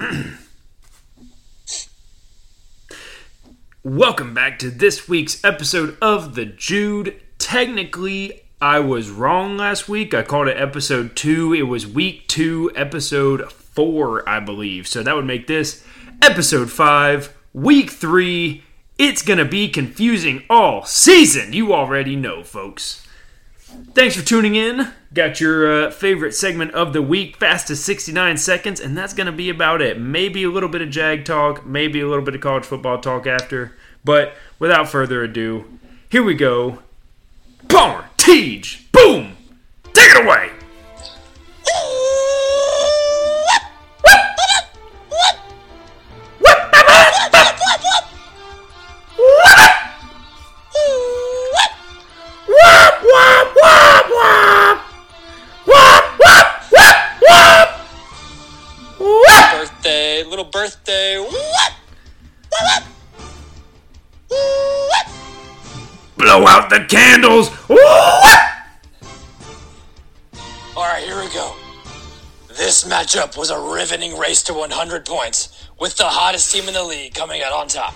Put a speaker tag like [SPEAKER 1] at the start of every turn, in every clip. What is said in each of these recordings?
[SPEAKER 1] Welcome back to this week's episode of The Jude. Technically, I was wrong last week. I called it episode two. It was week two, episode four, I believe. So that would make this episode five, week three. It's going to be confusing all season. You already know, folks. Thanks for tuning in. Got your uh, favorite segment of the week, fastest 69 seconds, and that's going to be about it. Maybe a little bit of Jag talk, maybe a little bit of college football talk after. But without further ado, here we go. Palmer, Teej, boom! Take it away!
[SPEAKER 2] Birthday, little birthday. What?
[SPEAKER 1] Blow out the candles!
[SPEAKER 2] All right, here we go. This matchup was a riveting race to 100 points, with the hottest team in the league coming out on top.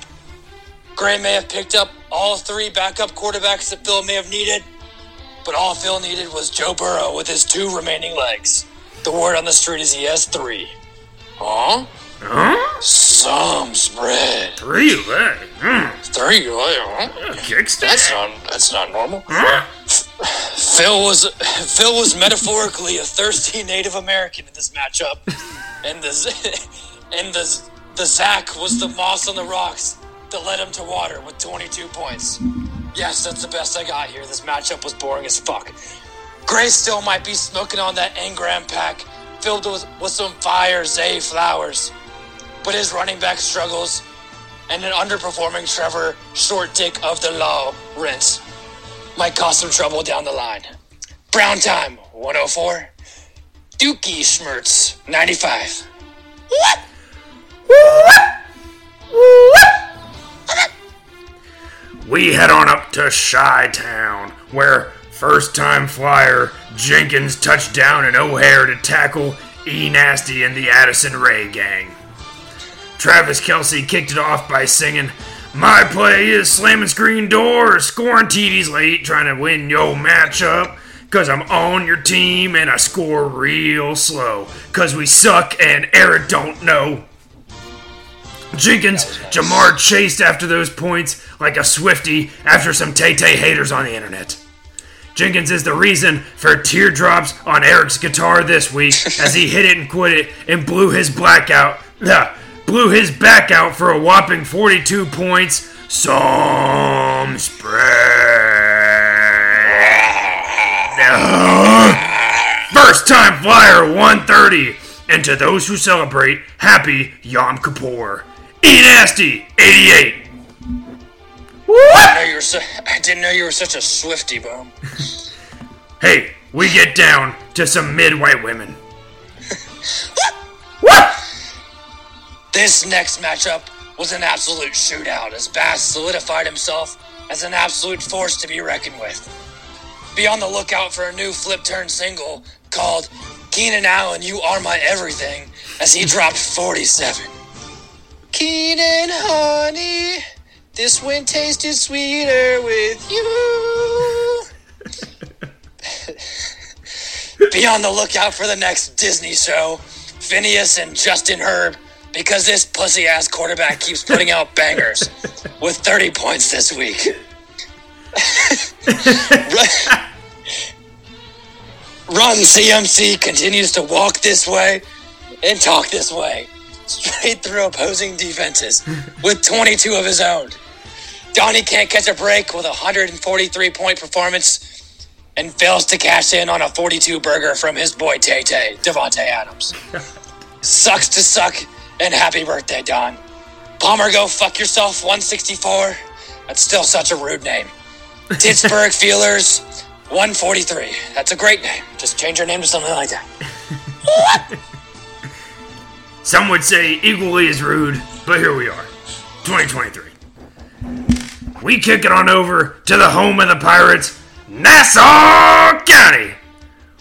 [SPEAKER 2] Gray may have picked up all three backup quarterbacks that Phil may have needed, but all Phil needed was Joe Burrow with his two remaining legs. The word on the street is he has three. Huh?
[SPEAKER 1] Huh?
[SPEAKER 2] Some spread.
[SPEAKER 1] Three legs. Mm.
[SPEAKER 2] Three, huh?
[SPEAKER 1] Kickstand.
[SPEAKER 2] That's not that's not normal.
[SPEAKER 1] Huh?
[SPEAKER 2] Phil was Phil was metaphorically a thirsty Native American in this matchup, and the and the the Zach was the moss on the rocks that led him to water with 22 points. Yes, that's the best I got here. This matchup was boring as fuck. Gray still might be smoking on that Engram pack filled with, with some fire Zay flowers, but his running back struggles and an underperforming Trevor short dick of the law rinse might cause some trouble down the line. Brown time, 104. Dookie Schmertz, 95. What?
[SPEAKER 1] We head on up to Chi Town, where first time flyer Jenkins touched down in O'Hare to tackle E Nasty and the Addison Rae gang. Travis Kelce kicked it off by singing, My play is slamming screen doors, scoring TDs late, trying to win yo matchup. Cause I'm on your team and I score real slow. Cause we suck and Eric don't know. Jenkins, Ja'Marr chased after those points like a Swifty after some Tay Tay haters on the internet. Jenkins is the reason for teardrops on Eric's guitar this week as he hit it and quit it and blew his blackout. Ugh, blew his back out for a whopping 42 points. Some spread. First time flyer 130. And to those who celebrate, happy Yom Kippur. E Nasty 88.
[SPEAKER 2] I know you were so, I didn't know you were such a Swifty, Boom.
[SPEAKER 1] Hey, we get down to some mid-white women. what?
[SPEAKER 2] This next matchup was an absolute shootout as Bass solidified himself as an absolute force to be reckoned with. Be on the lookout for a new flip turn single called Keenan Allen, You Are My Everything as he dropped 47. Keenan, honey, this one tasted sweeter with you. Be on the lookout for the next Disney show, Phineas and Justin Herb, because this pussy ass quarterback keeps putting out bangers with 30 points this week. Run, CMC continues to walk this way and talk this way, straight through opposing defenses with 22 of his own. Donnie can't catch a break with a 143 point performance and fails to cash in on a 42 burger from his boy Tay Tay, Davante Adams. Sucks to suck, and happy birthday, Don. Palmer, go fuck yourself, 164. That's still such a rude name. Pittsburgh Feelers, 143. That's a great name. Just change your name to something like that.
[SPEAKER 1] Some would say equally as rude, but here we are. 2023. We kick it on over to the home of the Pirates, Nassau County,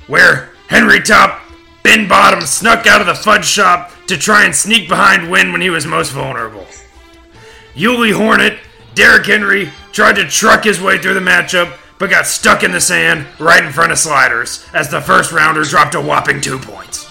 [SPEAKER 1] where Henry Top, Ben Bottom snuck out of the fudge shop to try and sneak behind Win when he was most vulnerable. Yuli Hornet, Derrick Henry tried to truck his way through the matchup, but got stuck in the sand right in front of Sliders as the first rounder dropped a whopping two points.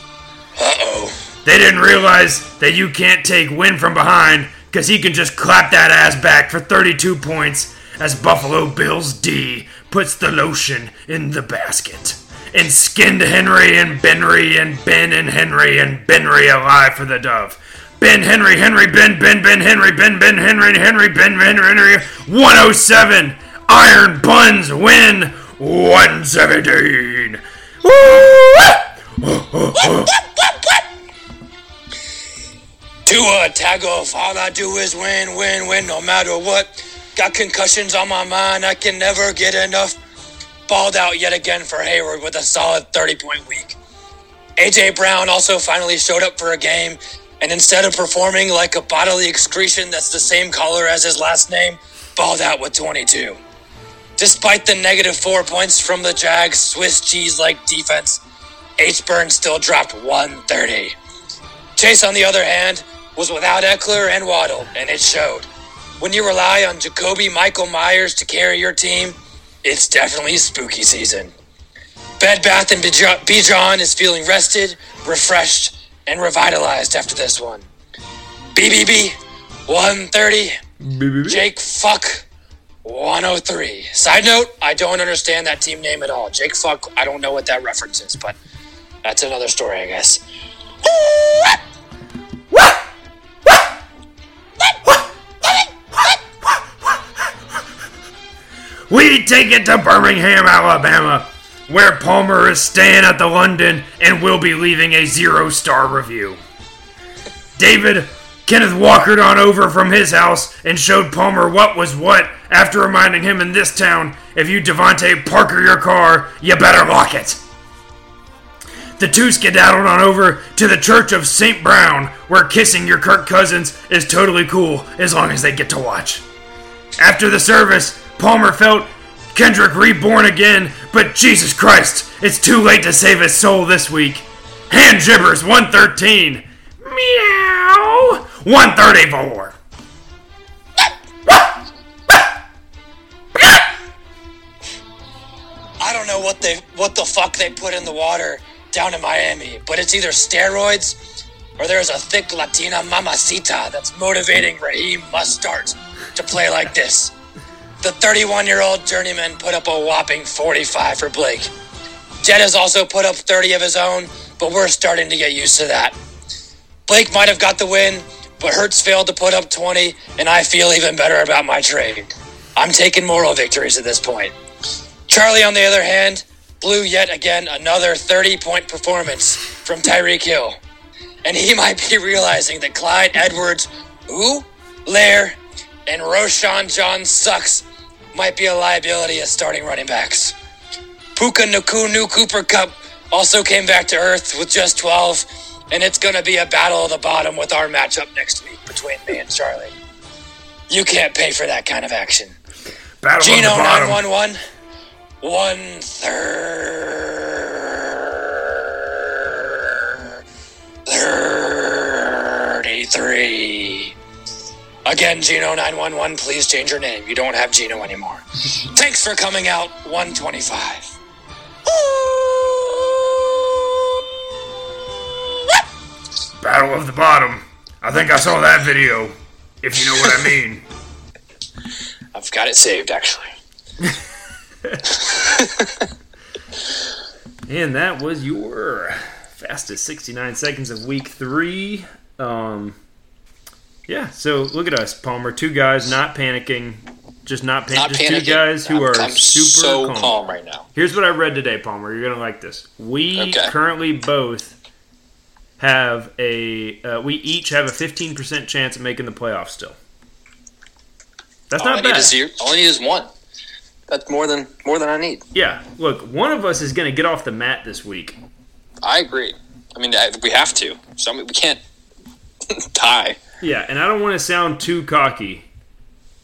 [SPEAKER 2] Uh oh.
[SPEAKER 1] They didn't realize that you can't take Win from behind because he can just clap that ass back for 32 points as Buffalo Bills D puts the lotion in the basket. And skinned Henry and Benry and Ben and Henry and Benry alive for the dove. Ben Henry, Henry, Ben, Ben, Ben, Henry, Ben, Ben, Henry, Henry, Ben, Ben, Henry, 107. Iron Buns win 117. Woo!
[SPEAKER 2] Tua Tago, all I do is win, win, win, no matter what. Got concussions on my mind, I can never get enough. Balled out yet again for Hayward with a solid 30 point week. AJ Brown also finally showed up for a game, and instead of performing like a bodily excretion that's the same color as his last name, balled out with 22. Despite the negative four points from the Jags' Swiss cheese like defense, H. Burns still dropped 130. Chase, on the other hand, was without Ekeler and Waddle, and it showed. When you rely on Jacoby Michael Myers to carry your team, it's definitely spooky season. Bed Bath and Bijan is feeling rested, refreshed, and revitalized after this one. BBB 130.
[SPEAKER 1] BBB.
[SPEAKER 2] Jake Fuck 103. Side note, I don't understand that team name at all. Jake Fuck, I don't know what that reference is, but that's another story, I guess.
[SPEAKER 1] We take it to Birmingham, Alabama, where Palmer is staying at the London and will be leaving a zero star review. David Kenneth walked on over from his house and showed Palmer what was what after reminding him in this town if you DeVante Parker your car, you better lock it. The two skedaddled on over to the Church of St. Brown, where kissing your Kirk Cousins is totally cool as long as they get to watch. After the service, Palmer felt Kendrick reborn again, but Jesus Christ, it's too late to save his soul this week. Hand Gibbers 113. Meow 134.
[SPEAKER 2] I don't know what they what the fuck they put in the water down in Miami, but it's either steroids or there's a thick Latina mamacita that's motivating Raheem Mostert to play like this. The 31 year old journeyman put up a whopping 45 for Blake. Jed has also put up 30 of his own, but we're starting to get used to that. Blake might have got the win, but Hurts failed to put up 20, and I feel even better about my trade. I'm taking moral victories at this point. Charlie, on the other hand, blew yet again another 30 point performance from Tyreek Hill. And he might be realizing that Clyde Edwards, ooh, Lair, and Roschon John sucks might be a liability as starting running backs. Puka Nukunu Cooper Kupp also came back to earth with just 12, and it's going to be a battle of the bottom with our matchup next week between me and Charlie. You can't pay for that kind of action.
[SPEAKER 1] Battle
[SPEAKER 2] Gino
[SPEAKER 1] of the bottom.
[SPEAKER 2] 911, one third, 33. Again, Gino 911, please change your name. You don't have Gino anymore. Thanks for coming out, 125.
[SPEAKER 1] Battle of the bottom. I think I saw that video. If you know what I mean.
[SPEAKER 2] I've got it saved, actually.
[SPEAKER 1] And that was your fastest 69 seconds of week three. Um, yeah, so look at us, Palmer. Two guys not panicking, just not panicking.
[SPEAKER 2] Not
[SPEAKER 1] just
[SPEAKER 2] panicking.
[SPEAKER 1] two guys who
[SPEAKER 2] I'm,
[SPEAKER 1] are
[SPEAKER 2] I'm
[SPEAKER 1] super
[SPEAKER 2] so
[SPEAKER 1] calm.
[SPEAKER 2] calm. right now.
[SPEAKER 1] Here's what I read today, Palmer. You're gonna like this. We
[SPEAKER 2] Okay.
[SPEAKER 1] currently both have a. Uh, we each have a 15% chance of making the playoffs. Still, that's
[SPEAKER 2] all I
[SPEAKER 1] not
[SPEAKER 2] need
[SPEAKER 1] bad.
[SPEAKER 2] is zero. All I need is one. That's more than more than I need.
[SPEAKER 1] Yeah, look, one of us is gonna get off the mat this week.
[SPEAKER 2] I agree. I mean, I- we have to. So I mean, we can't die.
[SPEAKER 1] Yeah, and I don't want to sound too cocky,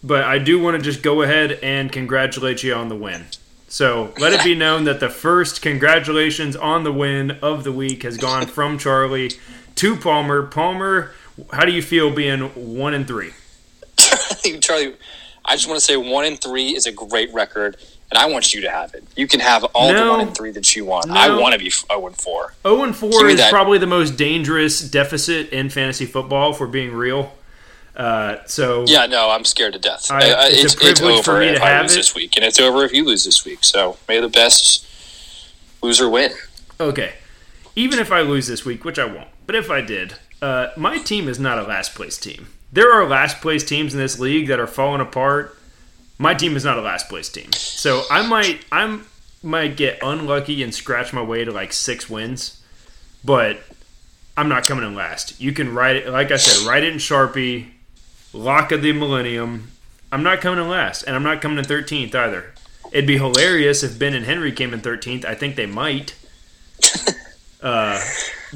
[SPEAKER 1] but I do want to just go ahead and congratulate you on the win. So let it be known that the first congratulations on the win of the week has gone from Charlie to Palmer. Palmer, how do you feel being one and three?
[SPEAKER 3] Charlie, Charlie, I just want to say one and three is a great record, and I want you to have it. You can have all
[SPEAKER 1] No.
[SPEAKER 3] the one and three that you want.
[SPEAKER 1] No.
[SPEAKER 3] I want to be zero and four.
[SPEAKER 1] 0 and 4
[SPEAKER 3] Give
[SPEAKER 1] is
[SPEAKER 3] that.
[SPEAKER 1] probably the most dangerous deficit in fantasy football, if we're being real. Uh, so
[SPEAKER 3] Yeah, no, I'm scared to death.
[SPEAKER 1] I-
[SPEAKER 3] Uh,
[SPEAKER 1] it's a
[SPEAKER 3] it's, it's,
[SPEAKER 1] for
[SPEAKER 3] over
[SPEAKER 1] me to
[SPEAKER 3] if I
[SPEAKER 1] have
[SPEAKER 3] lose
[SPEAKER 1] it.
[SPEAKER 3] this week, and it's over if you lose this week. So may the best loser win.
[SPEAKER 1] Okay. Even if I lose this week, which I won't, but if I did, uh, my team is not a last place team. There are last place teams in this league that are falling apart. My team is not a last place team. So I might I might get unlucky and scratch my way to like six wins, but I'm not coming in last. You can write it like I said, write it in Sharpie, lock of the millennium. I'm not coming in last, and I'm not coming in 13th either. It'd be hilarious if Ben and Henry came in 13th. I think they might uh,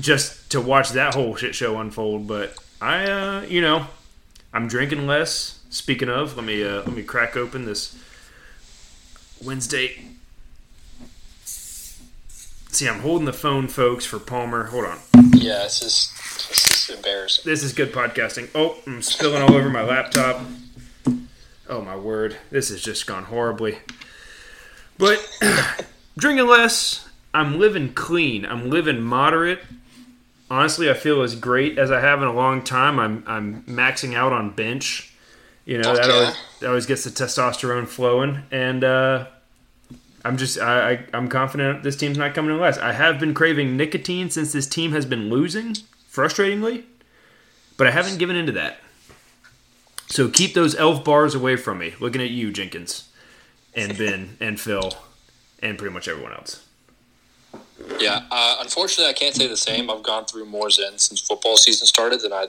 [SPEAKER 1] just to watch that whole shit show unfold. But I, uh, you know, I'm drinking less. Speaking of, let me uh, let me crack open this Wednesday. See, I'm holding the phone, folks, for Palmer. Hold on.
[SPEAKER 3] Yeah, this is this is embarrassing.
[SPEAKER 1] This is good podcasting. Oh, I'm spilling all over my laptop. Oh my word, this has just gone horribly. But drinking less, I'm living clean. I'm living moderate. Honestly, I feel as great as I have in a long time. I'm I'm maxing out on bench. You know
[SPEAKER 3] Fuck
[SPEAKER 1] that always, that always gets the testosterone flowing, and uh, I'm just I, I I'm confident this team's not coming in last. I have been craving nicotine since this team has been losing, frustratingly, but I haven't given into that. So keep those elf bars away from me. Looking at you, Jenkins, and Ben, and Phil, and pretty much everyone else.
[SPEAKER 3] Yeah, uh, unfortunately, I can't say the same. I've gone through more Zen since football season started than I,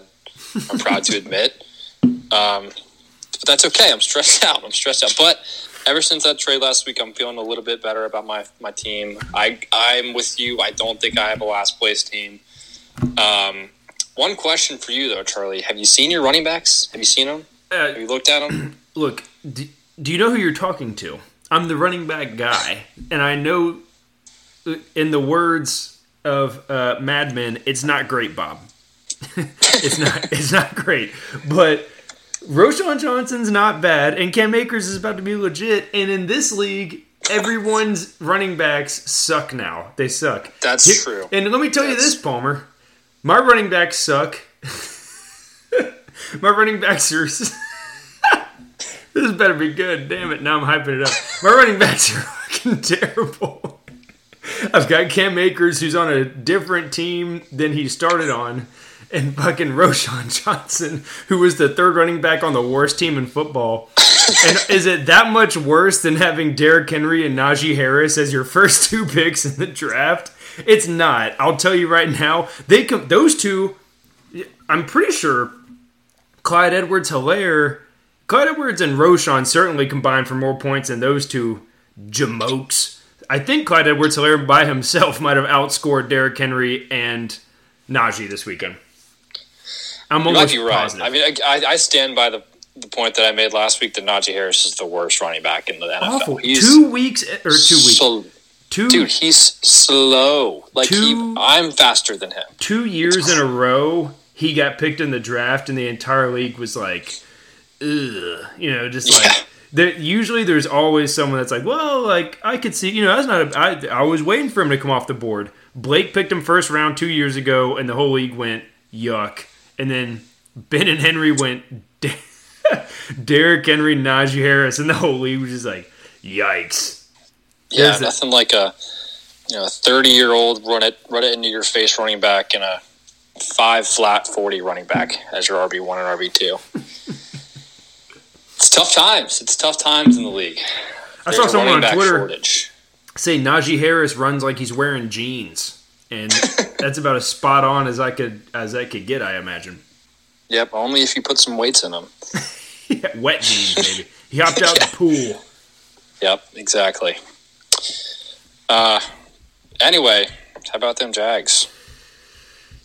[SPEAKER 3] I'm proud to admit. Um, but that's okay. I'm stressed out. I'm stressed out. But ever since that trade last week, I'm feeling a little bit better about my, my team. I I'm with you. I don't think I have a last place team. Um, one question for you though, Charlie. Have you seen your running backs? Have you seen them? Have
[SPEAKER 1] Uh,
[SPEAKER 3] you looked at them?
[SPEAKER 1] look, do, do you know who you're talking to? I'm the running back guy, and I know, in the words of uh, Mad Men, it's not great, Bob. it's not. It's not great, but. Roschon Johnson's not bad, and Cam Akers is about to be legit. And in this league, everyone's running backs suck now. They suck.
[SPEAKER 3] That's
[SPEAKER 1] Here-
[SPEAKER 3] true.
[SPEAKER 1] And let me tell you this, Palmer. My running backs suck. My running backs are. this better be good. Damn it. Now I'm hyping it up. My running backs are fucking terrible. I've got Cam Akers, who's on a different team than he started on, and fucking Roschon Johnson, who was the third running back on the worst team in football. And is it that much worse than having Derrick Henry and Najee Harris as your first two picks in the draft? It's not. I'll tell you right now. They com- those two. I'm pretty sure Clyde Edwards Hilaire, Clyde Edwards and Roschon certainly combined for more points than those two jamokes. I think Clyde Edwards Hilaire by himself might have outscored Derrick Henry and Najee this weekend. I'm
[SPEAKER 3] You
[SPEAKER 1] almost
[SPEAKER 3] be right.
[SPEAKER 1] positive.
[SPEAKER 3] I mean, I, I stand by the the point that I made last week that Najee Harris is the worst running back in the NFL.
[SPEAKER 1] Awful.
[SPEAKER 3] He's
[SPEAKER 1] two weeks or two weeks.
[SPEAKER 3] so-
[SPEAKER 1] two
[SPEAKER 3] dude, he's slow. Like
[SPEAKER 1] Two-
[SPEAKER 3] he, I'm faster than him.
[SPEAKER 1] two years in a row he got picked in the draft and the entire league was like ugh you know just like
[SPEAKER 3] Yeah.
[SPEAKER 1] There, usually there's always someone that's like well like i could see you know that's not a, I, I was waiting for him to come off the board. Blake picked him first round two years ago and the whole league went yuck. And then ben and henry went Derrick, henry najee harris and the whole league was just like yikes.
[SPEAKER 3] Yeah,
[SPEAKER 1] There's a-
[SPEAKER 3] nothing like a you know, 30 year old run it run it into your face running back and a five flat 40 running back as your RB one and RB two. it's tough times. It's tough times in the league.
[SPEAKER 1] i
[SPEAKER 3] There's
[SPEAKER 1] saw someone on twitter
[SPEAKER 3] shortage.
[SPEAKER 1] say Najee Harris runs like he's wearing jeans, and that's about as spot on as I could as I could get. I imagine.
[SPEAKER 3] Yep, only if you put some weights in them.
[SPEAKER 1] Yeah, wet jeans, maybe. He hopped out the pool.
[SPEAKER 3] Yep, exactly. Uh, anyway, how about them Jags?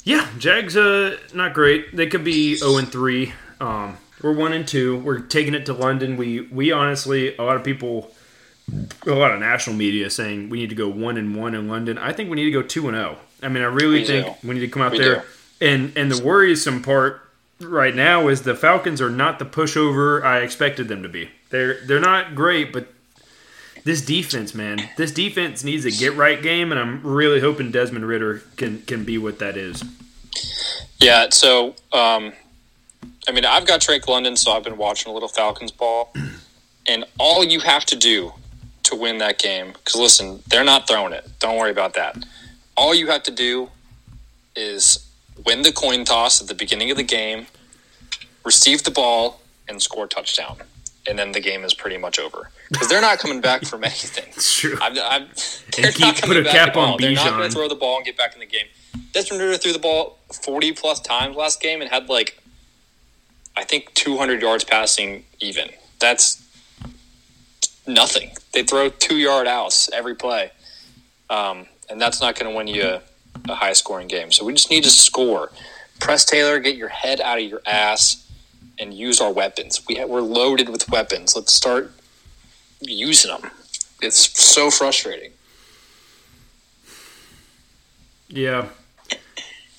[SPEAKER 1] Yeah, Jags, uh, not great. They could be zero and three. Um, we're one and two. We're taking it to London. We we honestly, a lot of people a lot of national media saying we need to go one and one in London. I think we need to go two and zero. I mean, I really
[SPEAKER 3] We
[SPEAKER 1] think
[SPEAKER 3] do.
[SPEAKER 1] we need to come out
[SPEAKER 3] We
[SPEAKER 1] there.
[SPEAKER 3] do.
[SPEAKER 1] And and the worrisome part right now is the Falcons are not the pushover I expected them to be. They're they're not great, but this defense, man, this defense needs a get right game, and I'm really hoping Desmond Ridder can can be what that is.
[SPEAKER 3] Yeah, so um, I mean, I've got Drake London, so I've been watching a little Falcons ball, and all you have to do to win that game, because listen, they're not throwing it. Don't worry about that. All you have to do is win the coin toss at the beginning of the game, receive the ball, and score a touchdown, and then the game is pretty much over. Because they're not coming back from anything.
[SPEAKER 1] It's true.
[SPEAKER 3] I'm, I'm, they're
[SPEAKER 1] keep-
[SPEAKER 3] not
[SPEAKER 1] put
[SPEAKER 3] coming
[SPEAKER 1] a
[SPEAKER 3] back
[SPEAKER 1] cap
[SPEAKER 3] at all. They're not going to throw the ball and get back in the game. Desmond Ridder threw the ball 40 plus times last game and had like, I think 200 yards passing even. That's nothing. They throw two yard outs every play. Um, and that's not going to win you a, a high scoring game. So we just need to score. Press Taylor, get your head out of your ass and use our weapons. We ha- we're loaded with weapons. Let's start using them. It's so frustrating.
[SPEAKER 1] Yeah.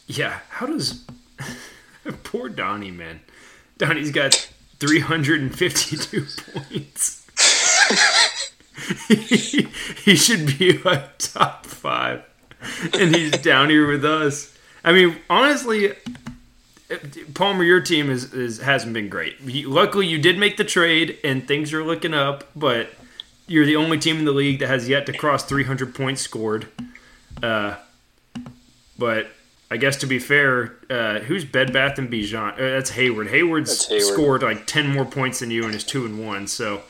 [SPEAKER 1] Yeah. How does poor Donnie, man? Donnie's got 352 points. he, he should be like top five, and he's down here with us. I mean, honestly, Palmer, your team is, is hasn't been great. Luckily, you did make the trade, and things are looking up. But you're the only team in the league that has yet to cross 300 points scored. Uh, but I guess to be fair, uh, who's Bed Bath and Bijan? Uh, that's Hayward. Hayward's
[SPEAKER 3] That's Hayward.
[SPEAKER 1] scored like ten more points than you and is two and one. So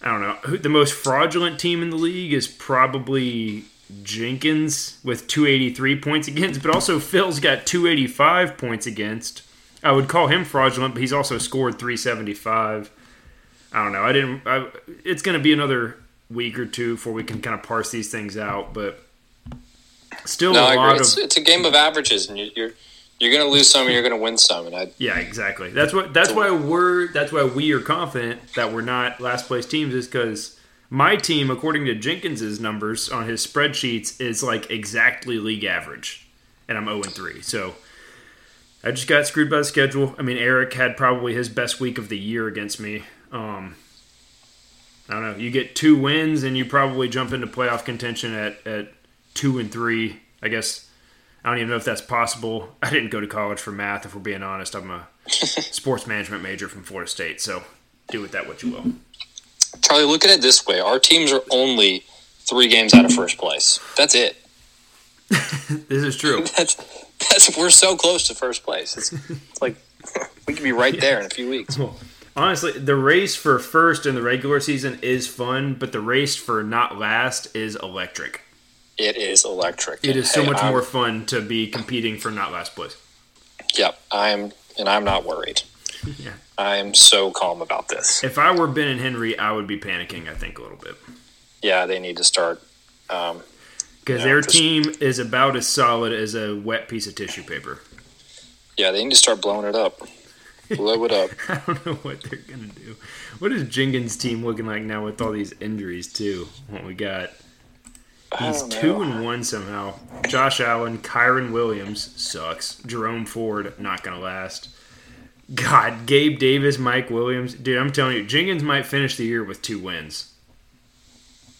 [SPEAKER 1] I don't know. Who- The most fraudulent team in the league is probably Jenkins with 283 points against, but also Phil's got 285 points against. I would call him fraudulent, but he's also scored 375. I don't know. I didn't. I, it's going to be another week or two before we can kind of parse these things out, but still
[SPEAKER 3] No,
[SPEAKER 1] a
[SPEAKER 3] I
[SPEAKER 1] lot
[SPEAKER 3] agree.
[SPEAKER 1] of
[SPEAKER 3] It's, it's a game of averages, and you, you're you're going to lose some, and you're going to win some. And I,
[SPEAKER 1] Yeah, exactly. That's what. That's why we're. That's why we are confident that we're not last place teams. Is because my team, according to Jenkins's numbers on his spreadsheets, is like exactly league average, and I'm zero and three. So I just got screwed by the schedule. I mean, Eric had probably his best week of the year against me. Um, I don't know. You get two wins, and you probably jump into playoff contention at at two and three. I guess I don't even know if that's possible. I didn't go to college for math, if we're being honest. I'm a sports management major from Florida State, so do with that what you will.
[SPEAKER 3] Charlie, look at it this way: our teams are only three games out of first place. That's it.
[SPEAKER 1] This is true.
[SPEAKER 3] That's that's we're so close to first place. It's, it's like we could be right there in a few weeks.
[SPEAKER 1] Honestly, the race for first in the regular season is fun, but the race for not last is electric.
[SPEAKER 3] It is electric.
[SPEAKER 1] It is so
[SPEAKER 3] Hey,
[SPEAKER 1] much
[SPEAKER 3] I'm-
[SPEAKER 1] more fun to be competing for not last place.
[SPEAKER 3] Yep, I'm, and I'm not worried.
[SPEAKER 1] Yeah.
[SPEAKER 3] I'm so calm about this.
[SPEAKER 1] If I were Ben and Henry, I would be panicking, I think, a little bit.
[SPEAKER 3] Yeah, they need to start. Um,
[SPEAKER 1] Because
[SPEAKER 3] Yeah,
[SPEAKER 1] their team is about as solid as a wet piece of tissue paper.
[SPEAKER 3] yeah, they need to start blowing it up. Blow it up.
[SPEAKER 1] I don't know what they're gonna do. What is Jenkins' team looking like now with all these injuries too? What we got?
[SPEAKER 3] I
[SPEAKER 1] He's
[SPEAKER 3] oh,
[SPEAKER 1] two and one somehow. Josh Allen, Kyren Williams sucks. Jerome Ford not gonna last. God, Gabe Davis, Mike Williams, dude. I'm telling you, Jenkins might finish the year with two wins.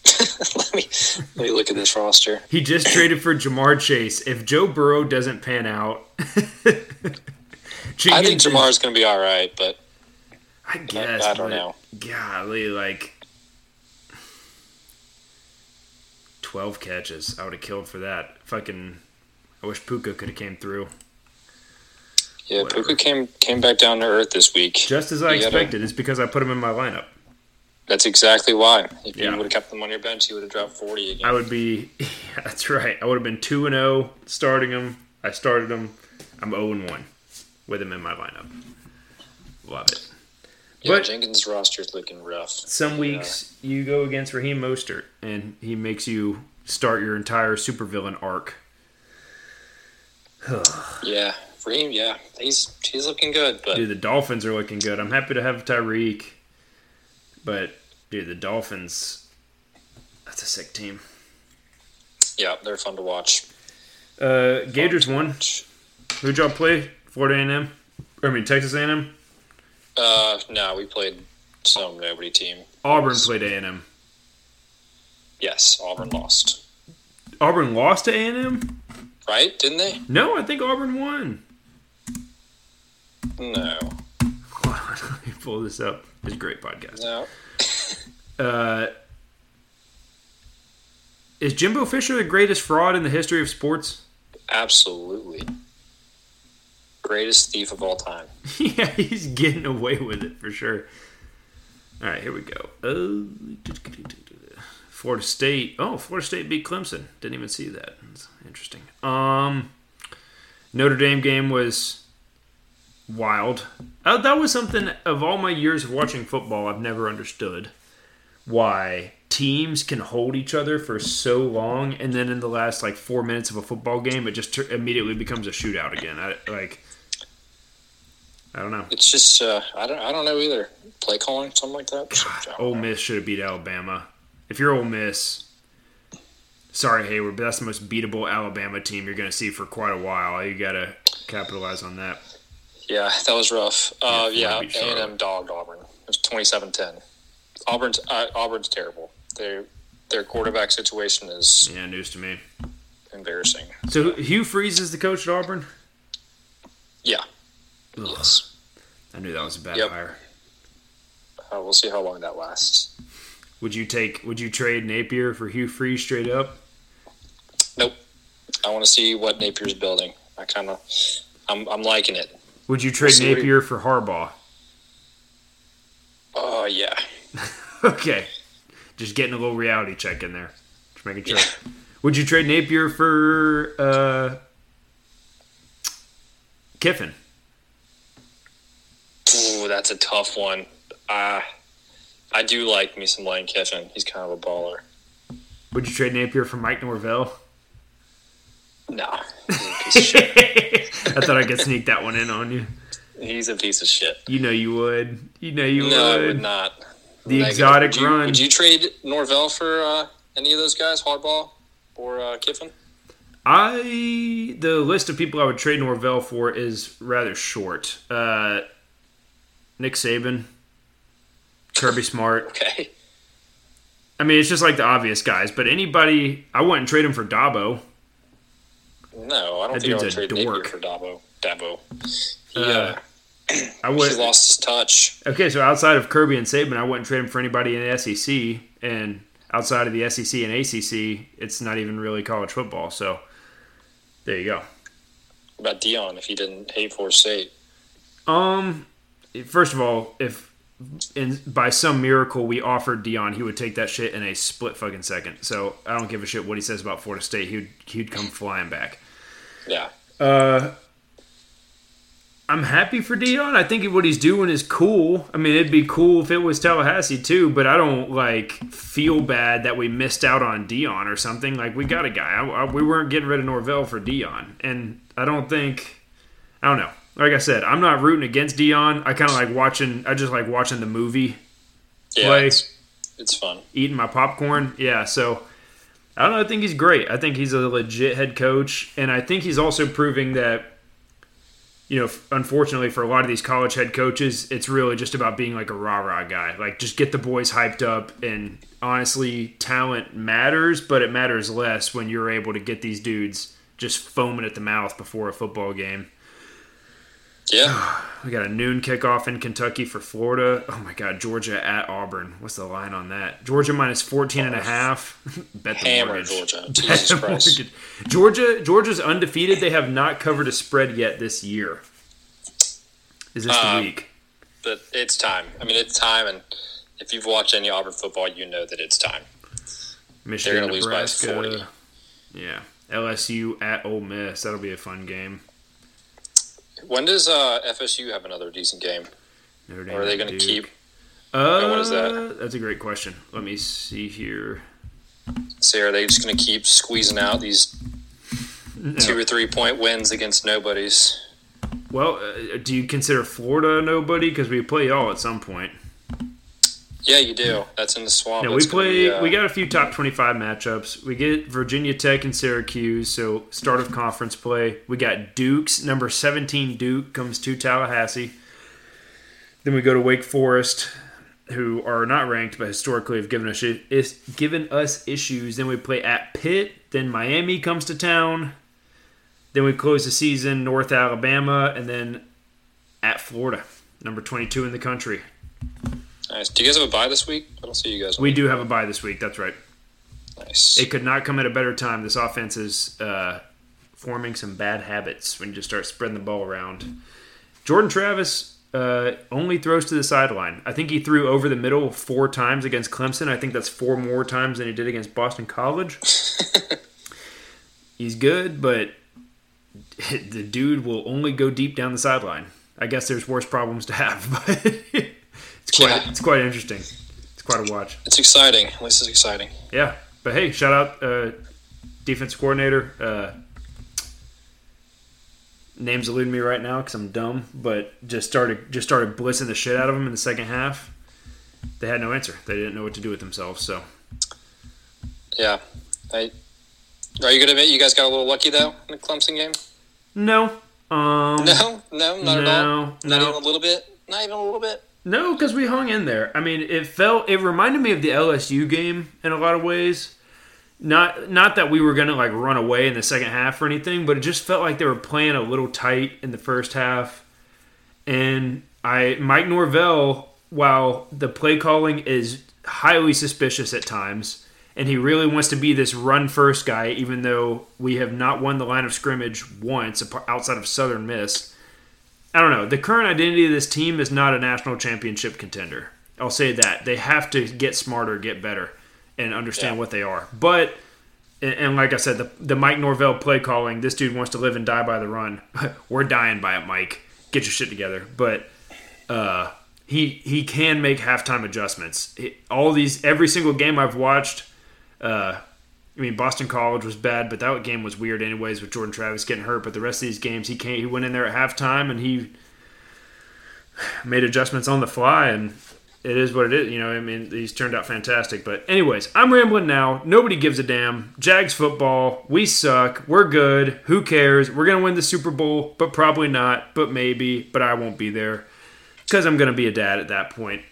[SPEAKER 3] let me let me look at this roster.
[SPEAKER 1] He just traded for Ja'Marr Chase. If Joe Burrow doesn't pan out,
[SPEAKER 3] I think
[SPEAKER 1] is-
[SPEAKER 3] Ja'Marr's going to be all right, but
[SPEAKER 1] I guess.
[SPEAKER 3] I don't
[SPEAKER 1] but
[SPEAKER 3] know.
[SPEAKER 1] Golly, like twelve catches. I would have killed for that. Fucking. I wish Puka could have came through.
[SPEAKER 3] yeah,
[SPEAKER 1] Whatever.
[SPEAKER 3] Puka came came back down to earth this week.
[SPEAKER 1] Just as I
[SPEAKER 3] You gotta-
[SPEAKER 1] expected. It's because I put him in my lineup.
[SPEAKER 3] That's exactly why. If
[SPEAKER 1] Yeah.
[SPEAKER 3] you would have kept them on your bench, you would have dropped forty again.
[SPEAKER 1] I would be. Yeah, that's right. I would have been two and zero starting him. I started him. I'm zero and one with him in my lineup. Love it.
[SPEAKER 3] Yeah,
[SPEAKER 1] but-
[SPEAKER 3] Jenkins' roster's looking rough.
[SPEAKER 1] Some weeks you go against Raheem Mostert, and he makes you start your entire supervillain arc.
[SPEAKER 3] Yeah, Reem. Yeah, he's he's looking good, but
[SPEAKER 1] Dude, the Dolphins are looking good. I'm happy to have Tyreek, but dude, the Dolphins That's a sick team.
[SPEAKER 3] Yeah, they're fun to watch.
[SPEAKER 1] Uh, Gators won. Who'd y'all play? Florida A&M? I mean Texas A&M.
[SPEAKER 3] Uh, no, we played some nobody team.
[SPEAKER 1] Auburn played A&M.
[SPEAKER 3] Yes, Auburn lost.
[SPEAKER 1] Auburn lost to A&M.
[SPEAKER 3] Right? Didn't they?
[SPEAKER 1] No, I think Auburn won.
[SPEAKER 3] No.
[SPEAKER 1] Let me pull this up. It's a great podcast.
[SPEAKER 3] No.
[SPEAKER 1] Uh, is Jimbo Fisher the greatest fraud in the history of sports?
[SPEAKER 3] Absolutely. Greatest thief of all time.
[SPEAKER 1] yeah, he's getting away with it for sure. All right, here we go. Uh, Florida State. Oh, Florida State beat Clemson. Didn't even see that. That's interesting. Um, Notre Dame game was wild. Uh, that was something of all my years of watching football I've never understood why teams can hold each other for so long and then in the last like four minutes of a football game it just tur immediately becomes a shootout again I, like i don't know
[SPEAKER 3] It's just uh, I don't I don't know either. Play calling something like that.
[SPEAKER 1] God, Ole Miss should have beat Alabama. If you're Ole Miss, sorry Hayward, but that's the most beatable Alabama team you're going to see for quite a while. You got to capitalize on that.
[SPEAKER 3] Yeah, that was rough. Uh,
[SPEAKER 1] Yeah,
[SPEAKER 3] A and M dogged Auburn. It was 27-10. Auburn's uh, Auburn's terrible. Their their quarterback situation is
[SPEAKER 1] Yeah, news to me.
[SPEAKER 3] embarrassing.
[SPEAKER 1] So Hugh Freeze is the coach at Auburn.
[SPEAKER 3] Yeah.
[SPEAKER 1] Ugh,
[SPEAKER 3] Yes.
[SPEAKER 1] I knew that was a bad
[SPEAKER 3] Yep.
[SPEAKER 1] hire.
[SPEAKER 3] Uh, we'll see how long that lasts.
[SPEAKER 1] Would you take? Would you trade Napier for Hugh Freeze straight up?
[SPEAKER 3] Nope. I want to see what Napier's building. I kind of, I'm, I'm liking it.
[SPEAKER 1] Would you trade
[SPEAKER 3] he-
[SPEAKER 1] Napier for Harbaugh?
[SPEAKER 3] Oh yeah.
[SPEAKER 1] Okay, just getting a little reality check in there. Just making sure. Would you trade Napier for uh, Kiffin?
[SPEAKER 3] Ooh, that's a tough one. Uh, I do like me some Lane Kiffin. He's kind of a baller.
[SPEAKER 1] Would you trade Napier for Mike Norvell?
[SPEAKER 3] Nah, he's a piece of shit.
[SPEAKER 1] I thought I could sneak that one in on you.
[SPEAKER 3] He's a piece of shit.
[SPEAKER 1] You know you would. You know you
[SPEAKER 3] No, I
[SPEAKER 1] would.
[SPEAKER 3] would not.
[SPEAKER 1] The
[SPEAKER 3] Negative.
[SPEAKER 1] exotic
[SPEAKER 3] would you,
[SPEAKER 1] run.
[SPEAKER 3] Would you trade Norvell for uh, any of those guys, Harbaugh or uh, Kiffin?
[SPEAKER 1] I the list of people I would trade Norvell for is rather short. Uh, Nick Saban, Kirby Smart.
[SPEAKER 3] Okay.
[SPEAKER 1] I mean, it's just like the obvious guys. But anybody, I wouldn't trade him for Dabo.
[SPEAKER 3] No, I don't
[SPEAKER 1] That
[SPEAKER 3] think I would trade Napier
[SPEAKER 1] dork.
[SPEAKER 3] for Dabo. Dabo.
[SPEAKER 1] Uh,
[SPEAKER 3] Yeah,
[SPEAKER 1] I
[SPEAKER 3] he
[SPEAKER 1] would.
[SPEAKER 3] lost his touch.
[SPEAKER 1] Okay, so outside of Kirby and Saban, I wouldn't trade him for anybody in the SEC, and outside of the SEC and ACC, it's not even really college football. So there you go.
[SPEAKER 3] What about Deion if he didn't hate Florida State?
[SPEAKER 1] Um, first of all, if in by some miracle we offered Deion, he would take that shit in a split fucking second. So I don't give a shit what he says about Florida State. He'd he'd come flying back.
[SPEAKER 3] Yeah.
[SPEAKER 1] Uh, I'm happy for Deion. I think what he's doing is cool. I mean, it'd be cool if it was Tallahassee too, but I don't like feel bad that we missed out on Deion or something. Like we got a guy. I, I- we weren't getting rid of Norvell for Deion, and I don't think. I don't know. Like I said, I'm not rooting against Deion. I kind of like watching. I just like watching the movie,
[SPEAKER 3] Yeah.
[SPEAKER 1] Play.
[SPEAKER 3] It's, it's fun.
[SPEAKER 1] eating my popcorn. Yeah, so I don't know. I think he's great. I think he's a legit head coach, and I think he's also proving that. You know, unfortunately for a lot of these college head coaches, it's really just about being like a rah rah guy. Like, just get the boys hyped up. And honestly, talent matters, but it matters less when you're able to get these dudes just foaming at the mouth before a football game.
[SPEAKER 3] Yeah.
[SPEAKER 1] We got a noon kickoff in Kentucky for Florida. Oh my God, Georgia at Auburn. What's the line on that? Georgia minus 14 and a half. Bet the
[SPEAKER 3] Hammer
[SPEAKER 1] mortgage.
[SPEAKER 3] Georgia. Jesus
[SPEAKER 1] the
[SPEAKER 3] Christ.
[SPEAKER 1] Georgia, Georgia's undefeated. They have not covered a spread yet this year. Is this the
[SPEAKER 3] Um,
[SPEAKER 1] week?
[SPEAKER 3] But it's time. I mean, it's time, and if you've watched any Auburn football, you know that it's time.
[SPEAKER 1] Michigan,
[SPEAKER 3] gonna lose by
[SPEAKER 1] Nebraska.
[SPEAKER 3] 40.
[SPEAKER 1] Yeah. LSU at Ole Miss. That'll be a fun game.
[SPEAKER 3] When does uh, FSU have another decent game?
[SPEAKER 1] Notre Dame
[SPEAKER 3] Or are they going to keep?
[SPEAKER 1] Uh,
[SPEAKER 3] what is that?
[SPEAKER 1] That's a great question. Let me see here.
[SPEAKER 3] Say, are they just going to keep squeezing out these
[SPEAKER 1] No.
[SPEAKER 3] two or three point wins against nobodies?
[SPEAKER 1] Well, uh, do you consider Florida nobody? Because we play y'all at some point.
[SPEAKER 3] Yeah, you do. That's in the swamp.
[SPEAKER 1] Now we play.
[SPEAKER 3] be, uh,
[SPEAKER 1] we got a few top twenty-five matchups. We get Virginia Tech and Syracuse, so start of conference play. We got Duke's number seventeen. Duke comes to Tallahassee. Then we go to Wake Forest, who are not ranked, but historically have given us is given us issues. Then we play at Pitt. Then Miami comes to town. Then we close the season North Alabama, and then at Florida, number twenty-two in the country.
[SPEAKER 3] Nice. Do you guys have a buy this week? I don't see you guys.
[SPEAKER 1] We do have a buy this week. That's right.
[SPEAKER 3] nice.
[SPEAKER 1] It could not come at a better time. This offense is uh, forming some bad habits when you just start spreading the ball around. Jordan Travis uh, only throws to the sideline. I think he threw over the middle four times against Clemson. I think that's four more times than he did against Boston College. He's good, but the dude will only go deep down the sideline. I guess there's worse problems to have, but it's quite
[SPEAKER 3] Yeah.
[SPEAKER 1] it's quite interesting. It's quite a watch.
[SPEAKER 3] It's exciting. At least it's exciting.
[SPEAKER 1] Yeah, but hey, shout out uh, defense coordinator. Uh, name's eluding me right now because I'm dumb, but just started just started blitzing the shit out of them in the second half. They had no answer. They didn't know what to do with themselves. So
[SPEAKER 3] Yeah. I, are you gonna admit you guys got a little lucky though in the Clemson game?
[SPEAKER 1] no, um,
[SPEAKER 3] No, no, not at
[SPEAKER 1] No,
[SPEAKER 3] all. Not
[SPEAKER 1] no.
[SPEAKER 3] even a little bit. Not even a little bit.
[SPEAKER 1] No, because we hung in there. I mean, it felt it reminded me of the LSU game in a lot of ways. Not not that we were gonna like run away in the second half or anything, but it just felt like they were playing a little tight in the first half. And I Mike Norvell, while the play calling is highly suspicious at times, and he really wants to be this run first guy, even though we have not won the line of scrimmage once outside of Southern Miss. I don't know. The current identity of this team is not a national championship contender. I'll say that. They have to get smarter, get better, and understand
[SPEAKER 3] Yeah.
[SPEAKER 1] what they are. But, and, like I said, the, the Mike Norvell play calling, this dude wants to live and die by the run. We're dying by it, Mike. Get your shit together. But uh, he he can make halftime adjustments. It- all these, every single game I've watched, uh, I mean, Boston College was bad, but that game was weird anyways with Jordan Travis getting hurt. But the rest of these games, he came, he went in there at halftime and he made adjustments on the fly, and it is what it is. You know, I mean, he's turned out fantastic. But anyways, I'm rambling now. Nobody gives a damn. Jags football, we suck. We're good. Who cares? We're gonna win the Super Bowl, but probably not. But maybe. But I won't be there because I'm gonna be a dad at that point.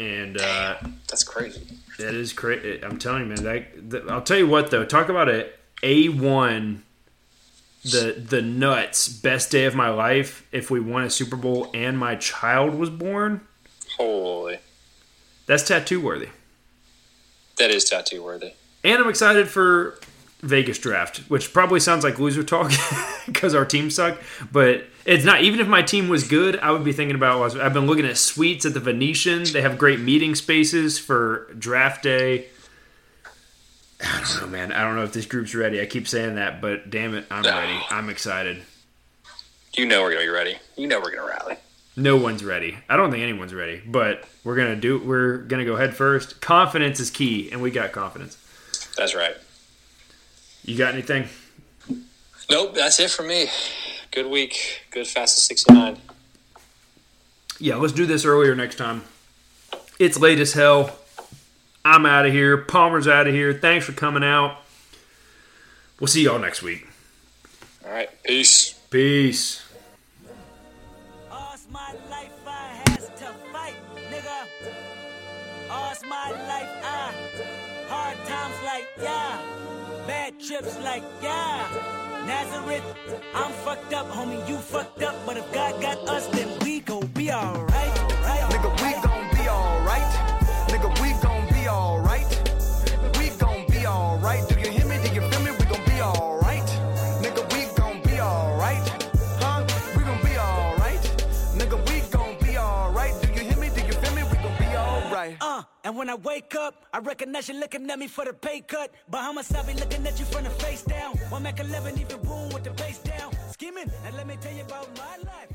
[SPEAKER 1] And uh,
[SPEAKER 3] That's crazy.
[SPEAKER 1] That is crazy. I'm telling you, man. That, that- I'll tell you what, though. Talk about a a one, the the nuts best day of my life. If we won a Super Bowl and my child was born,
[SPEAKER 3] Holy.
[SPEAKER 1] that's tattoo worthy.
[SPEAKER 3] That is tattoo worthy.
[SPEAKER 1] And I'm excited for Vegas draft, which probably sounds like loser talk because our team suck. But it's not. Even if my team was good, I would be thinking about. I've been looking at suites at the Venetian. They have great meeting spaces for draft day. I don't know, man. I don't know if this group's ready. I keep saying that, but damn it, I'm ready. I'm excited.
[SPEAKER 3] You know we're gonna be ready. You know we're gonna rally.
[SPEAKER 1] No one's ready. I don't think anyone's ready, but we're gonna do. We're gonna go head first. Confidence is key, and we got confidence.
[SPEAKER 3] That's right.
[SPEAKER 1] You got anything?
[SPEAKER 3] Nope, that's it for me. Good week. Good fastest sixty nine.
[SPEAKER 1] Yeah, let's do this earlier next time. It's late as hell. I'm out of here. Palmer's out of here. Thanks for coming out. We'll see y'all next week.
[SPEAKER 3] All right. Peace.
[SPEAKER 1] Peace.
[SPEAKER 4] My life I has to fight, nigga. All's my life I hard times like yeah, bad trips like yeah. Nazareth, I'm fucked up, homie. You fucked up, but if God got us, then we gon' be alright. Right,
[SPEAKER 5] Nigga, we gon' be alright.
[SPEAKER 4] And when I wake up, I recognize you looking at me for the pay cut. Bahamas, I be looking at you from the face down. One Mac 11, even boom with the bass down. Scheming, and let me tell you about my life.